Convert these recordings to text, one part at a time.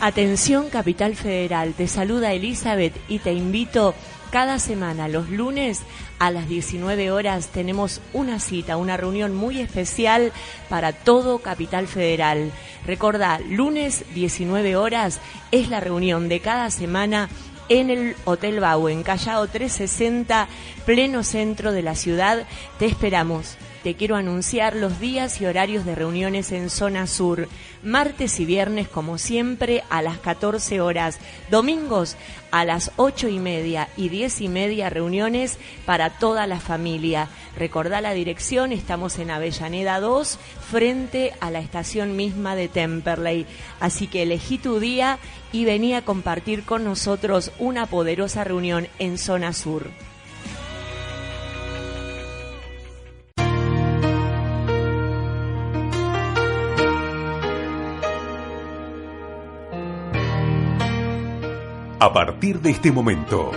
Atención Capital Federal, te saluda Elizabeth y te invito cada semana, los lunes a las 19 horas, tenemos una cita, una reunión muy especial para todo Capital Federal. Recordá, lunes 19 horas es la reunión de cada semana en el Hotel Bau, en Callao 360, pleno centro de la ciudad. Te esperamos te quiero anunciar los días y horarios de reuniones en Zona Sur. Martes y viernes, como siempre, a las 14 horas. Domingos a las 8 y media y 10 y media reuniones para toda la familia. Recordá la dirección, estamos en Avellaneda 2, frente a la estación misma de Temperley. Así que elegí tu día y vení a compartir con nosotros una poderosa reunión en Zona Sur. A partir de este momento,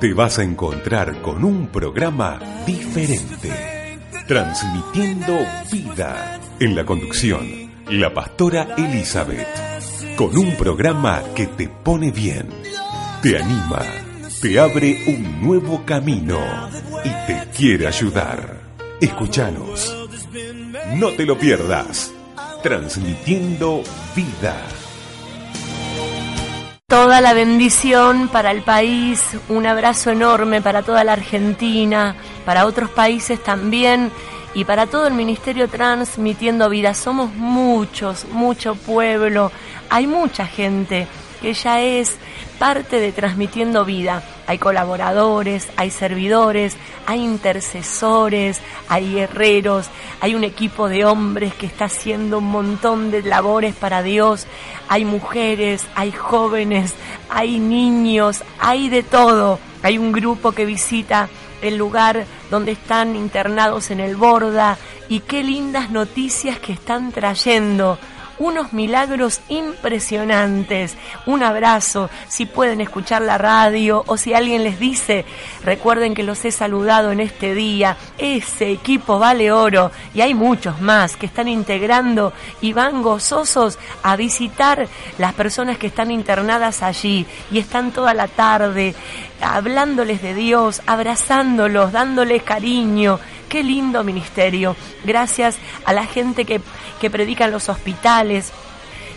te vas a encontrar con un programa diferente, transmitiendo vida. En la conducción, la pastora Elizabeth, con un programa que te pone bien, te anima, te abre un nuevo camino y te quiere ayudar. Escúchanos. No te lo pierdas. Transmitiendo vida toda la bendición para el país, un abrazo enorme para toda la Argentina, para otros países también y para todo el Ministerio Transmitiendo Vida. Somos muchos, mucho pueblo, hay mucha gente que ya es parte de Transmitiendo Vida. Hay colaboradores, hay servidores, hay intercesores, hay guerreros, hay un equipo de hombres que está haciendo un montón de labores para Dios, hay mujeres, hay jóvenes, hay niños, hay de todo. Hay un grupo que visita el lugar donde están internados en el Borda y qué lindas noticias que están trayendo unos milagros impresionantes. Un abrazo, si pueden escuchar la radio o si alguien les dice, recuerden que los he saludado en este día, ese equipo vale oro y hay muchos más que están integrando y van gozosos a visitar las personas que están internadas allí y están toda la tarde hablándoles de Dios, abrazándolos, dándoles cariño, Qué lindo ministerio. Gracias a la gente que, que predica en los hospitales.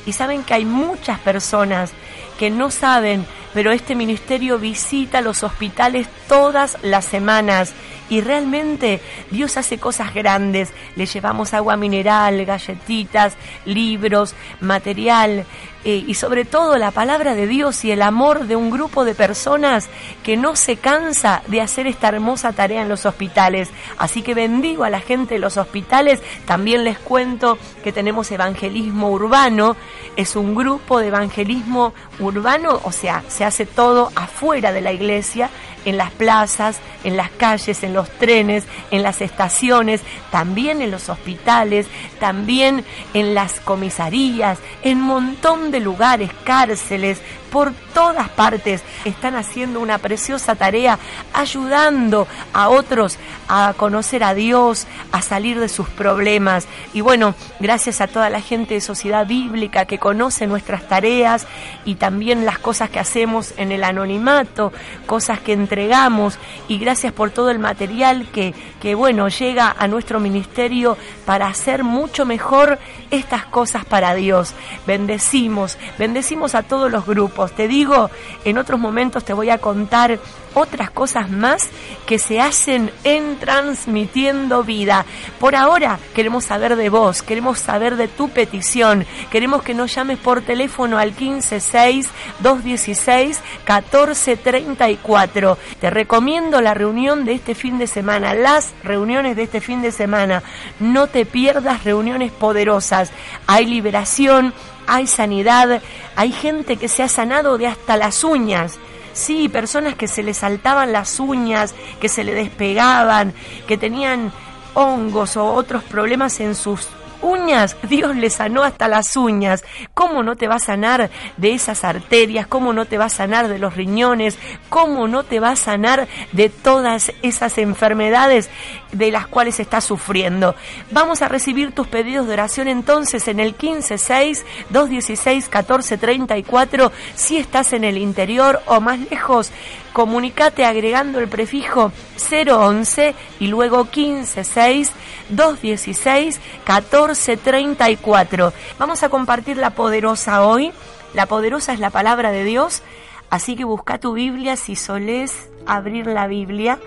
Y saben que hay muchas personas que no saben, pero este ministerio visita los hospitales todas las semanas y realmente Dios hace cosas grandes. Le llevamos agua mineral, galletitas, libros, material eh, y sobre todo la palabra de Dios y el amor de un grupo de personas que no se cansa de hacer esta hermosa tarea en los hospitales. Así que bendigo a la gente de los hospitales. También les cuento que tenemos evangelismo urbano. Es un grupo de evangelismo urbano, o sea, se hace todo afuera de la iglesia en las plazas, en las calles, en los trenes, en las estaciones, también en los hospitales, también en las comisarías, en montón de lugares, cárceles, por todas partes están haciendo una preciosa tarea, ayudando a otros a conocer a Dios, a salir de sus problemas. Y bueno, gracias a toda la gente de Sociedad Bíblica que conoce nuestras tareas y también las cosas que hacemos en el anonimato, cosas que entregamos y gracias por todo el material que, que bueno, llega a nuestro ministerio para hacer mucho mejor estas cosas para Dios. Bendecimos, bendecimos a todos los grupos. Te digo, en otros momentos te voy a contar otras cosas más que se hacen en transmitiendo vida. Por ahora queremos saber de vos, queremos saber de tu petición, queremos que nos llames por teléfono al 156-216-1434. Te recomiendo la reunión de este fin de semana, las reuniones de este fin de semana. No te pierdas reuniones poderosas. Hay liberación, hay sanidad, hay gente que se ha sanado de hasta las uñas. Sí, personas que se les saltaban las uñas, que se le despegaban, que tenían hongos o otros problemas en sus uñas, Dios le sanó hasta las uñas. ¿Cómo no te va a sanar de esas arterias? ¿Cómo no te va a sanar de los riñones? ¿Cómo no te va a sanar de todas esas enfermedades de las cuales estás sufriendo? Vamos a recibir tus pedidos de oración entonces en el 156 216 1434 si estás en el interior o más lejos comunicate agregando el prefijo 011 y luego 156 216 1434. Vamos a compartir la poderosa hoy. La poderosa es la palabra de Dios, así que busca tu Biblia si solés abrir la Biblia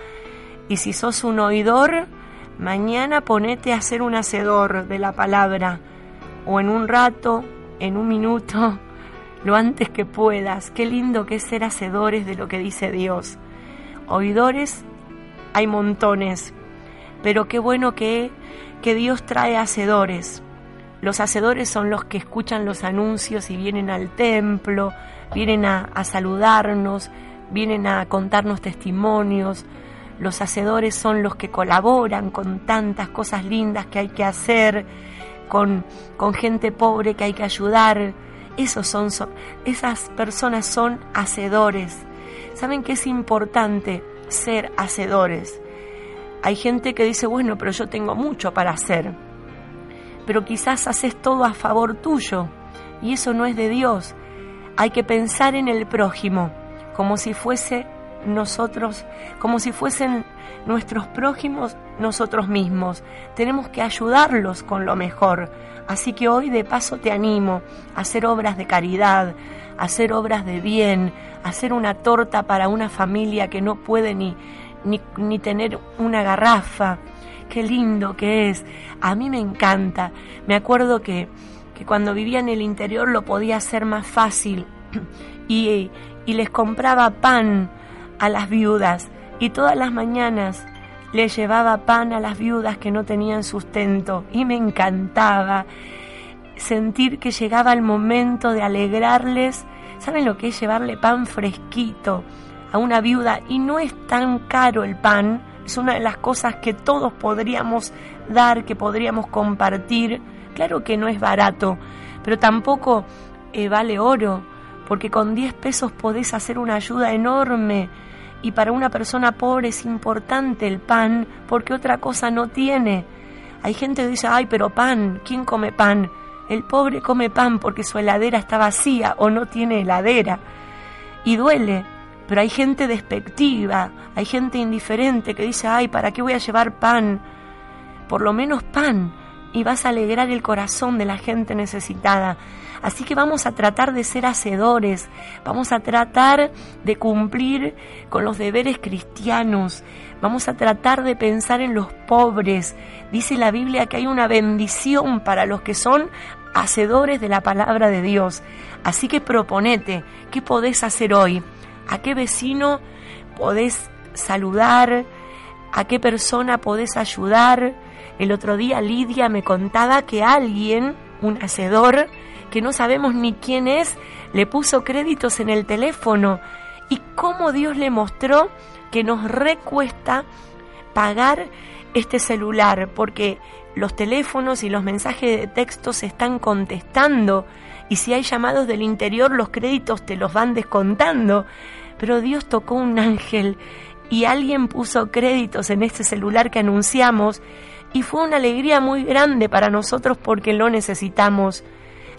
y si sos un oidor, mañana ponete a ser un hacedor de la palabra o en un rato, en un minuto lo antes que puedas. Qué lindo que es ser hacedores de lo que dice Dios. Oidores hay montones, pero qué bueno que, que Dios trae hacedores. Los hacedores son los que escuchan los anuncios y vienen al templo, vienen a, saludarnos, vienen a contarnos testimonios. Los hacedores son los que colaboran con tantas cosas lindas que hay que hacer, con, con gente pobre que hay que ayudar, esos son, esas personas son hacedores. ¿Saben que es importante ser hacedores? Hay gente que dice, bueno, pero yo tengo mucho para hacer. Pero quizás haces todo a favor tuyo y eso no es de Dios. Hay que pensar en el prójimo como si fuese nosotros, como si fuesen nuestros prójimos nosotros mismos. Tenemos que ayudarlos con lo mejor. Así que hoy de paso te animo a hacer obras de caridad, a hacer obras de bien, a hacer una torta para una familia que no puede ni, ni, tener una garrafa. Qué lindo que es. A mí me encanta. Me acuerdo que, que cuando vivía en el interior lo podía hacer más fácil y, y les compraba pan a las viudas y todas las mañanas le llevaba pan a las viudas que no tenían sustento y me encantaba sentir que llegaba el momento de alegrarles. ¿Saben lo que es llevarle pan fresquito a una viuda? Y no es tan caro el pan, es una de las cosas que todos podríamos dar, que podríamos compartir. Claro que no es barato, pero tampoco eh, vale oro, porque con 10 pesos podés hacer una ayuda enorme y para una persona pobre es importante el pan porque otra cosa no tiene. Hay gente que dice, ay, pero pan, ¿quién come pan? El pobre come pan porque su heladera está vacía o no tiene heladera. Y duele, pero hay gente despectiva, hay gente indiferente que dice, ay, ¿para qué voy a llevar pan? Por lo menos pan, y vas a alegrar el corazón de la gente necesitada. Así que vamos a tratar de ser hacedores, vamos a tratar de cumplir con los deberes cristianos, vamos a tratar de pensar en los pobres. Dice la Biblia que hay una bendición para los que son hacedores de la palabra de Dios. Así que proponete, ¿qué podés hacer hoy? ¿A qué vecino podés saludar? ¿A qué persona podés ayudar? El otro día Lidia me contaba que alguien, un hacedor, que no sabemos ni quién es, le puso créditos en el teléfono y cómo Dios le mostró que nos recuesta pagar este celular, porque los teléfonos y los mensajes de texto se están contestando y si hay llamados del interior los créditos te los van descontando. Pero Dios tocó un ángel y alguien puso créditos en este celular que anunciamos y fue una alegría muy grande para nosotros porque lo necesitamos.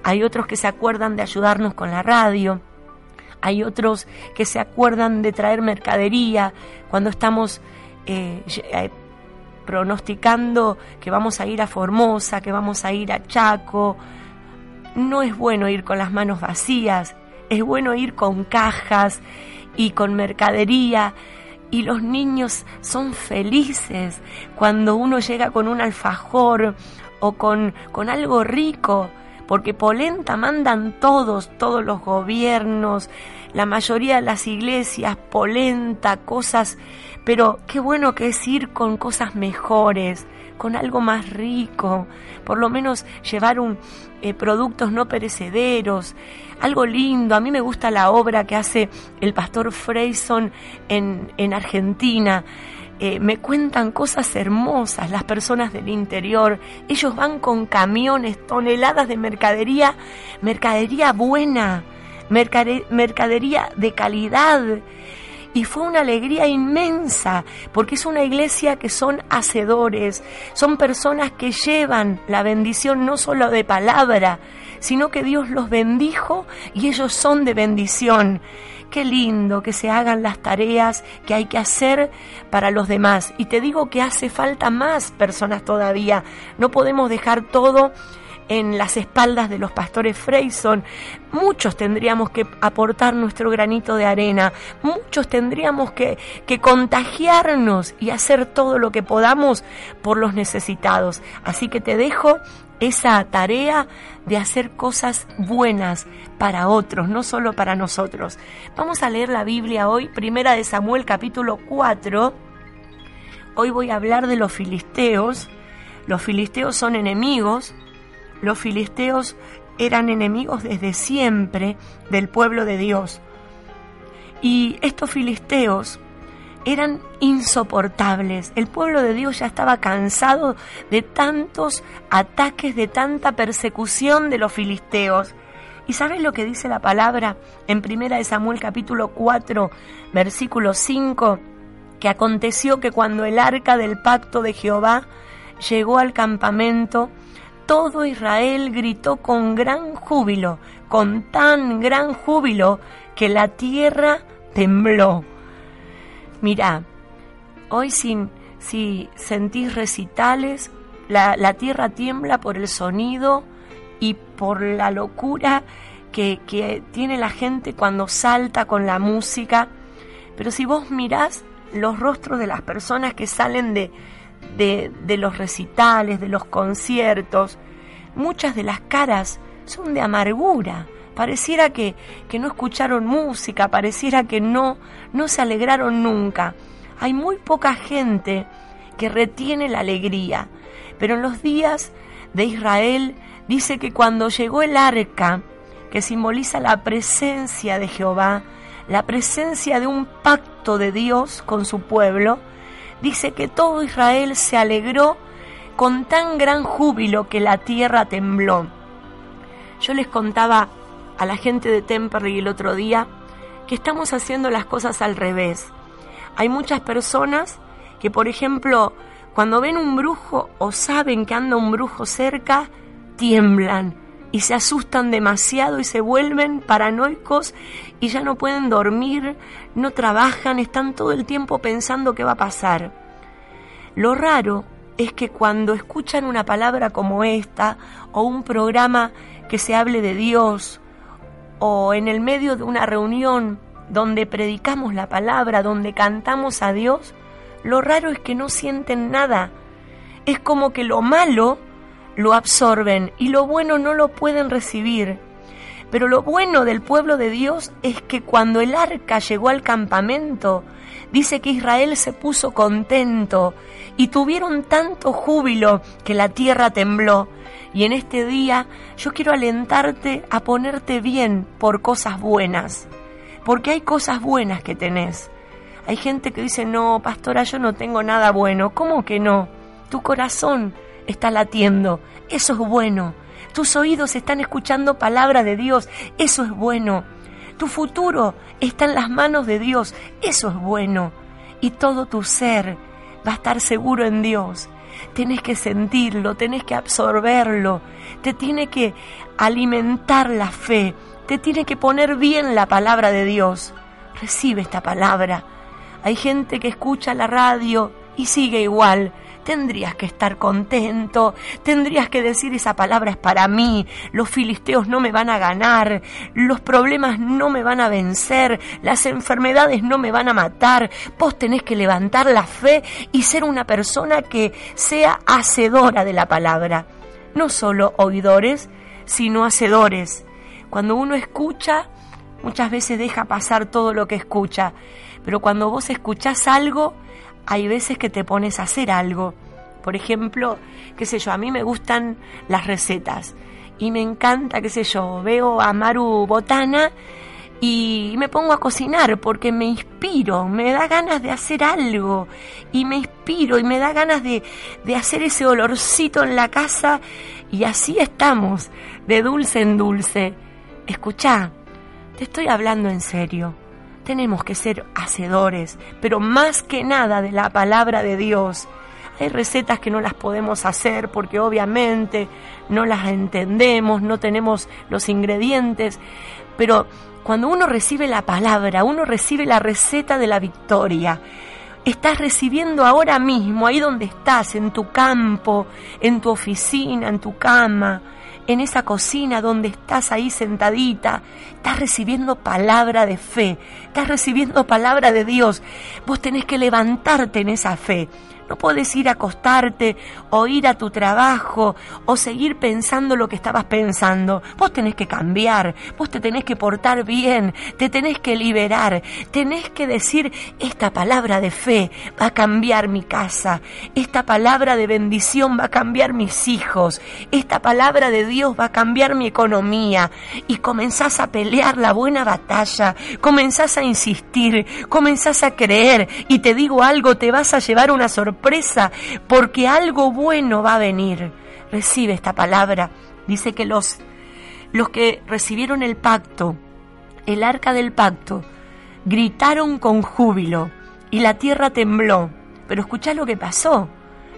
Hay otros que se acuerdan de ayudarnos con la radio. Hay otros que se acuerdan de traer mercadería cuando estamos eh, eh, pronosticando que vamos a ir a Formosa, que vamos a ir a Chaco. No es bueno ir con las manos vacías, es bueno ir con cajas y con mercadería. Y los niños son felices cuando uno llega con un alfajor o con, con algo rico porque polenta mandan todos, todos los gobiernos, la mayoría de las iglesias, polenta, cosas, pero qué bueno que es ir con cosas mejores, con algo más rico, por lo menos llevar un, eh, productos no perecederos, algo lindo. A mí me gusta la obra que hace el pastor Freyson en, en Argentina. Eh, me cuentan cosas hermosas, las personas del interior. Ellos van con camiones, toneladas de mercadería, mercadería buena, mercadería de calidad. Y fue una alegría inmensa, porque es una iglesia que son hacedores, son personas que llevan la bendición no solo de palabra, sino que Dios los bendijo y ellos son de bendición. Qué lindo que se hagan las tareas que hay que hacer para los demás. Y te digo que hace falta más personas todavía. No podemos dejar todo en las espaldas de los pastores Freyson. Muchos tendríamos que aportar nuestro granito de arena, muchos tendríamos que, que, contagiarnos y hacer todo lo que podamos por los necesitados. Así que te dejo esa tarea de hacer cosas buenas para otros, no solo para nosotros. Vamos a leer la Biblia hoy, primera de Samuel capítulo 4. Hoy voy a hablar de los filisteos. Los filisteos son enemigos. Los filisteos eran enemigos desde siempre del pueblo de Dios. Y estos filisteos eran insoportables. El pueblo de Dios ya estaba cansado de tantos ataques, de tanta persecución de los filisteos. ¿Y sabes lo que dice la palabra en Primera de Samuel capítulo 4, versículo 5? Que aconteció que cuando el arca del pacto de Jehová llegó al campamento, todo Israel gritó con gran júbilo, con tan gran júbilo que la tierra tembló. Mira, hoy si sentís recitales, la, tierra tiembla por el sonido y por la locura que, tiene la gente cuando salta con la música. Pero si vos mirás los rostros de las personas que salen de, los recitales, de los conciertos, muchas de las caras son de amargura, Pareciera que, que no escucharon música, pareciera que no, no se alegraron nunca. Hay muy poca gente que retiene la alegría, pero en los días de Israel dice que cuando llegó el arca, que simboliza la presencia de Jehová, la presencia de un pacto de Dios con su pueblo, dice que todo Israel se alegró con tan gran júbilo que la tierra tembló. Yo les contaba a la gente de Temperley el otro día que estamos haciendo las cosas al revés. Hay muchas personas que, por ejemplo, cuando ven un brujo o saben que anda un brujo cerca, tiemblan y se asustan demasiado y se vuelven paranoicos y ya no pueden dormir, no trabajan, están todo el tiempo pensando qué va a pasar. Lo raro es que cuando escuchan una palabra como esta o un programa que se hable de Dios o en el medio de una reunión donde predicamos la palabra, donde cantamos a Dios, lo raro es que no sienten nada. Es como que lo malo lo absorben y lo bueno no lo pueden recibir. Pero lo bueno del pueblo de Dios es que cuando el arca llegó al campamento, dice que Israel se puso contento y tuvieron tanto júbilo que la tierra tembló. Y en este día yo quiero alentarte a ponerte bien por cosas buenas, porque hay cosas buenas que tenés. Hay gente que dice, no, pastora, yo no tengo nada bueno. ¿Cómo que no? Tu corazón está latiendo, eso es bueno. Tus oídos están escuchando palabra de Dios, eso es bueno. Tu futuro está en las manos de Dios, eso es bueno. Y todo tu ser va a estar seguro en Dios tenés que sentirlo, tenés que absorberlo, te tiene que alimentar la fe, te tiene que poner bien la palabra de Dios. Recibe esta palabra. Hay gente que escucha la radio y sigue igual, tendrías que estar contento, tendrías que decir esa palabra es para mí, los filisteos no me van a ganar, los problemas no me van a vencer, las enfermedades no me van a matar, vos tenés que levantar la fe y ser una persona que sea hacedora de la palabra, no solo oidores, sino hacedores. Cuando uno escucha, muchas veces deja pasar todo lo que escucha, pero cuando vos escuchás algo, hay veces que te pones a hacer algo. Por ejemplo, qué sé yo, a mí me gustan las recetas y me encanta, qué sé yo, veo a Maru Botana y me pongo a cocinar porque me inspiro, me da ganas de hacer algo y me inspiro y me da ganas de, de hacer ese olorcito en la casa y así estamos, de dulce en dulce. Escucha, te estoy hablando en serio. Tenemos que ser hacedores, pero más que nada de la palabra de Dios. Hay recetas que no las podemos hacer porque obviamente no las entendemos, no tenemos los ingredientes, pero cuando uno recibe la palabra, uno recibe la receta de la victoria. Estás recibiendo ahora mismo, ahí donde estás, en tu campo, en tu oficina, en tu cama, en esa cocina donde estás ahí sentadita, estás recibiendo palabra de fe, estás recibiendo palabra de Dios. Vos tenés que levantarte en esa fe. No puedes ir a acostarte o ir a tu trabajo o seguir pensando lo que estabas pensando. Vos tenés que cambiar, vos te tenés que portar bien, te tenés que liberar, tenés que decir, esta palabra de fe va a cambiar mi casa, esta palabra de bendición va a cambiar mis hijos, esta palabra de Dios va a cambiar mi economía y comenzás a pelear la buena batalla, comenzás a insistir, comenzás a creer y te digo algo, te vas a llevar una sorpresa porque algo bueno va a venir. Recibe esta palabra. Dice que los, los que recibieron el pacto, el arca del pacto, gritaron con júbilo y la tierra tembló. Pero escucha lo que pasó.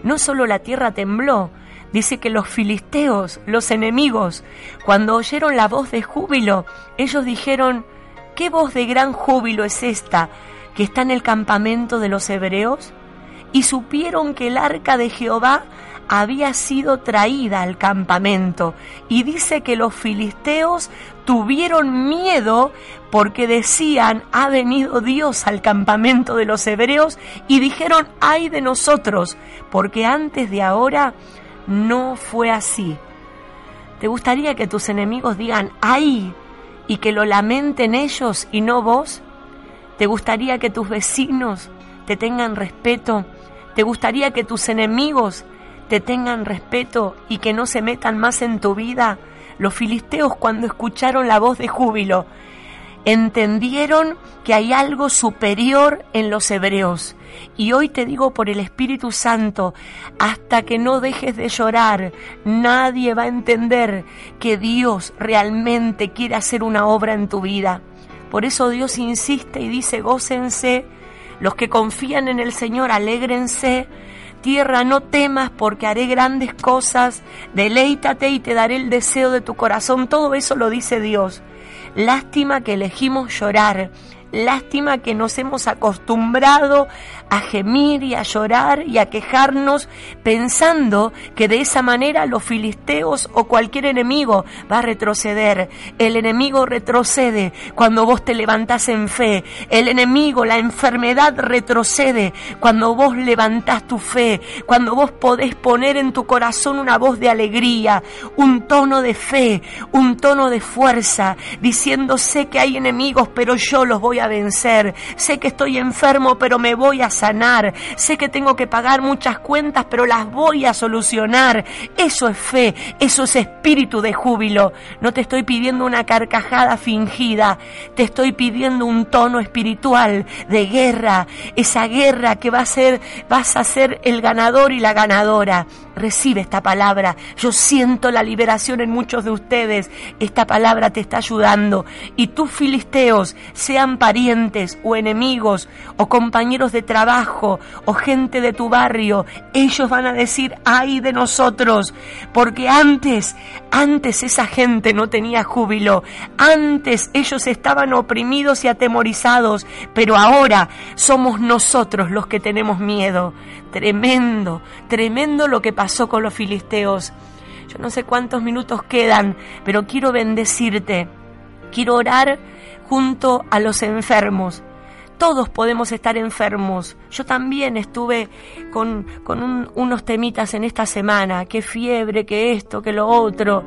No solo la tierra tembló, dice que los filisteos, los enemigos, cuando oyeron la voz de júbilo, ellos dijeron, ¿qué voz de gran júbilo es esta que está en el campamento de los hebreos? Y supieron que el arca de Jehová había sido traída al campamento. Y dice que los filisteos tuvieron miedo porque decían, ha venido Dios al campamento de los hebreos y dijeron, ay de nosotros, porque antes de ahora no fue así. ¿Te gustaría que tus enemigos digan, ay, y que lo lamenten ellos y no vos? ¿Te gustaría que tus vecinos te tengan respeto ¿Te gustaría que tus enemigos te tengan respeto y que no se metan más en tu vida? Los filisteos cuando escucharon la voz de júbilo entendieron que hay algo superior en los hebreos. Y hoy te digo por el Espíritu Santo, hasta que no dejes de llorar, nadie va a entender que Dios realmente quiere hacer una obra en tu vida. Por eso Dios insiste y dice, gócense los que confían en el Señor, alégrense. Tierra, no temas porque haré grandes cosas. Deleítate y te daré el deseo de tu corazón. Todo eso lo dice Dios. Lástima que elegimos llorar Lástima que nos hemos acostumbrado a gemir y a llorar y a quejarnos pensando que de esa manera los filisteos o cualquier enemigo va a retroceder. El enemigo retrocede cuando vos te levantás en fe. El enemigo, la enfermedad retrocede cuando vos levantás tu fe, cuando vos podés poner en tu corazón una voz de alegría, un tono de fe, un tono de fuerza, diciendo sé que hay enemigos, pero yo los voy a vencer. Sé que estoy enfermo, pero me voy a sanar. Sé que tengo que pagar muchas cuentas, pero las voy a solucionar. Eso es fe, eso es espíritu de júbilo. No te estoy pidiendo una carcajada fingida, te estoy pidiendo un tono espiritual de guerra, esa guerra que va a ser, vas a ser el ganador y la ganadora. Recibe esta palabra. Yo siento la liberación en muchos de ustedes. Esta palabra te está ayudando. Y tus filisteos, sean parientes o enemigos o compañeros de trabajo o gente de tu barrio, ellos van a decir, ay de nosotros. Porque antes, antes esa gente no tenía júbilo. Antes ellos estaban oprimidos y atemorizados. Pero ahora somos nosotros los que tenemos miedo. Tremendo, tremendo lo que pasó con los filisteos. Yo no sé cuántos minutos quedan, pero quiero bendecirte. Quiero orar junto a los enfermos. Todos podemos estar enfermos. Yo también estuve con, unos temitas en esta semana, qué fiebre, qué esto, qué lo otro.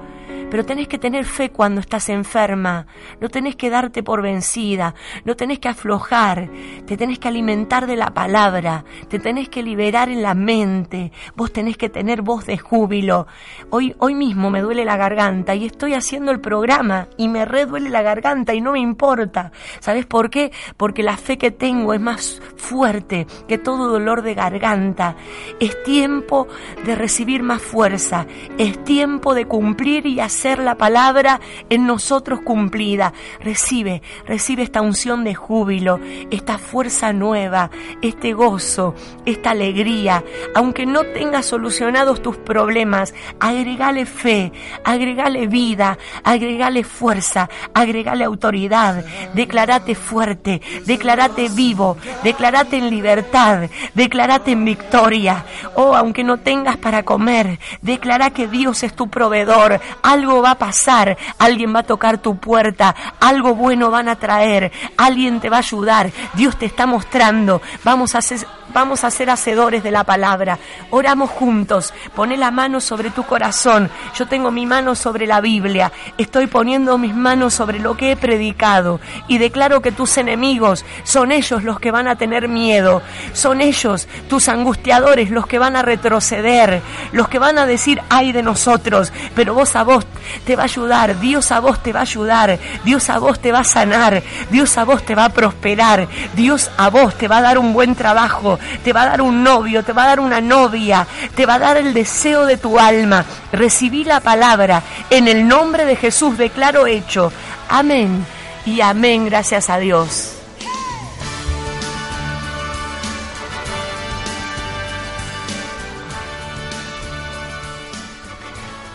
Pero tenés que tener fe cuando estás enferma, no tenés que darte por vencida, no tenés que aflojar, te tenés que alimentar de la palabra, te tenés que liberar en la mente, vos tenés que tener voz de júbilo. Hoy, hoy mismo me duele la garganta y estoy haciendo el programa y me reduele la garganta y no me importa. ¿Sabes por qué? Porque la fe que tengo es más fuerte que todo dolor de garganta. Es tiempo de recibir más fuerza, es tiempo de cumplir y hacer la palabra en nosotros cumplida. Recibe, recibe esta unción de júbilo, esta fuerza nueva, este gozo, esta alegría. Aunque no tengas solucionados tus problemas, agregale fe, agregale vida, agregale fuerza, agregale autoridad. Declarate fuerte, declarate vivo, declarate en libertad, declarate en victoria. Oh, aunque no tengas para comer, declara que Dios es tu proveedor. Va a pasar, alguien va a tocar tu puerta, algo bueno van a traer, alguien te va a ayudar. Dios te está mostrando. Vamos a hacer vamos a ser hacedores de la palabra. Oramos juntos. Pone la mano sobre tu corazón. Yo tengo mi mano sobre la Biblia. Estoy poniendo mis manos sobre lo que he predicado. Y declaro que tus enemigos son ellos los que van a tener miedo. Son ellos, tus angustiadores, los que van a retroceder. Los que van a decir, ay de nosotros. Pero vos a vos te va a ayudar. Dios a vos te va a ayudar. Dios a vos te va a sanar. Dios a vos te va a prosperar. Dios a vos te va a dar un buen trabajo te va a dar un novio, te va a dar una novia, te va a dar el deseo de tu alma. Recibí la palabra. En el nombre de Jesús declaro hecho. Amén y amén, gracias a Dios.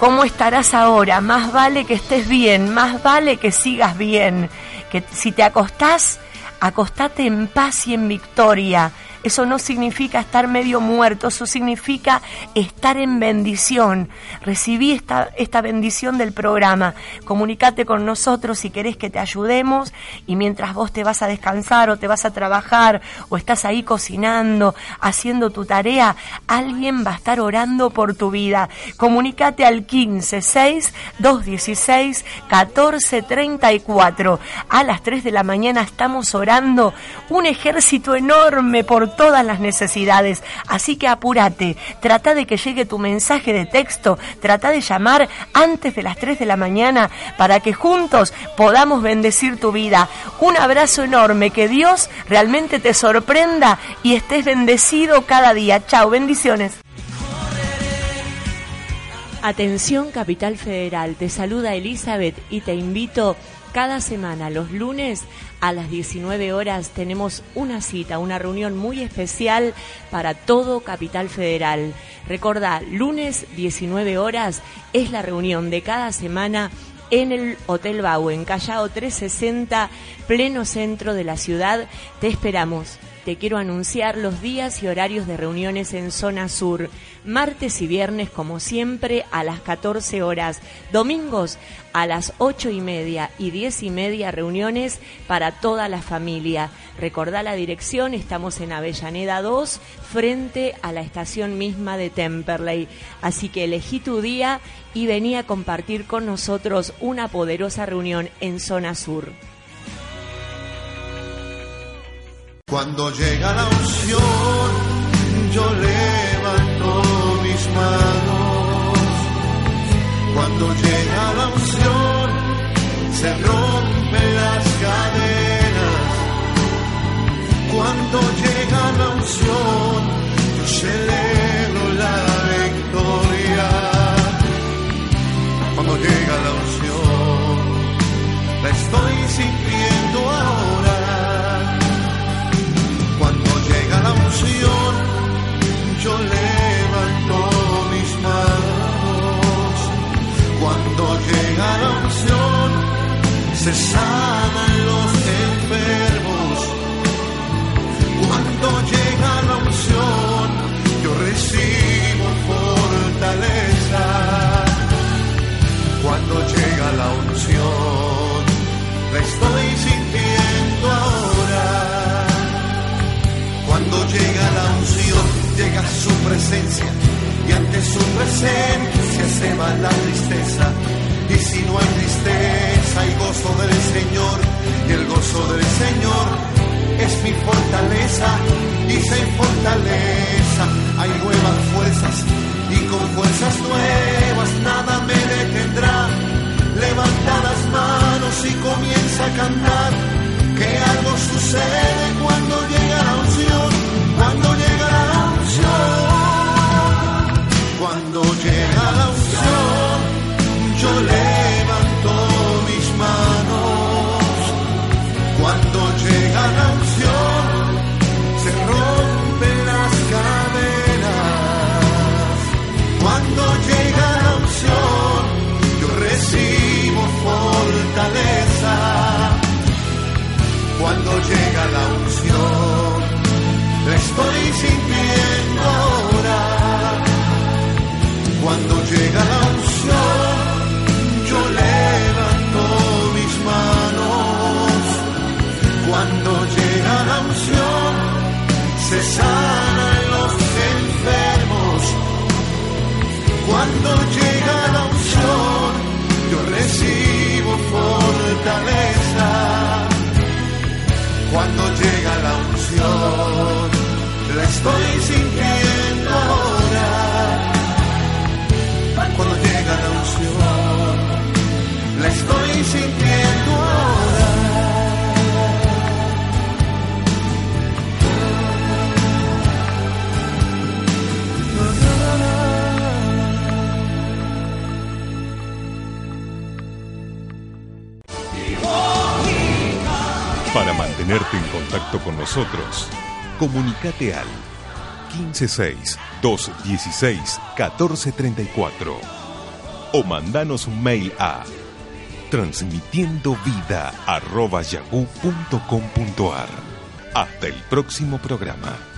¿Cómo estarás ahora? Más vale que estés bien, más vale que sigas bien. Que si te acostás, acostate en paz y en victoria. Eso no significa estar medio muerto, eso significa estar en bendición. Recibí esta, esta bendición del programa. Comunicate con nosotros si querés que te ayudemos y mientras vos te vas a descansar o te vas a trabajar o estás ahí cocinando, haciendo tu tarea, alguien va a estar orando por tu vida. Comunicate al 15 6 216 14 34. A las 3 de la mañana estamos orando un ejército enorme por todas las necesidades. Así que apúrate, trata de que llegue tu mensaje de texto, trata de llamar antes de las 3 de la mañana para que juntos podamos bendecir tu vida. Un abrazo enorme, que Dios realmente te sorprenda y estés bendecido cada día. Chao, bendiciones. Atención Capital Federal, te saluda Elizabeth y te invito cada semana, los lunes a las 19 horas, tenemos una cita, una reunión muy especial para todo Capital Federal. Recordá, lunes 19 horas es la reunión de cada semana en el Hotel Bau, en Callao 360, pleno centro de la ciudad. Te esperamos te quiero anunciar los días y horarios de reuniones en Zona Sur. Martes y viernes, como siempre, a las 14 horas. Domingos a las 8 y media y 10 y media reuniones para toda la familia. Recordá la dirección, estamos en Avellaneda 2, frente a la estación misma de Temperley. Así que elegí tu día y vení a compartir con nosotros una poderosa reunión en Zona Sur. Cuando llega la unción, estoy sintiendo ahora. Cuando llega la unción, la estoy sintiendo ahora. Para mantenerte en contacto con nosotros, comunicate al 156-216-1434 o mandanos un mail a transmitiendovida.yahoo.com.ar. Hasta el próximo programa.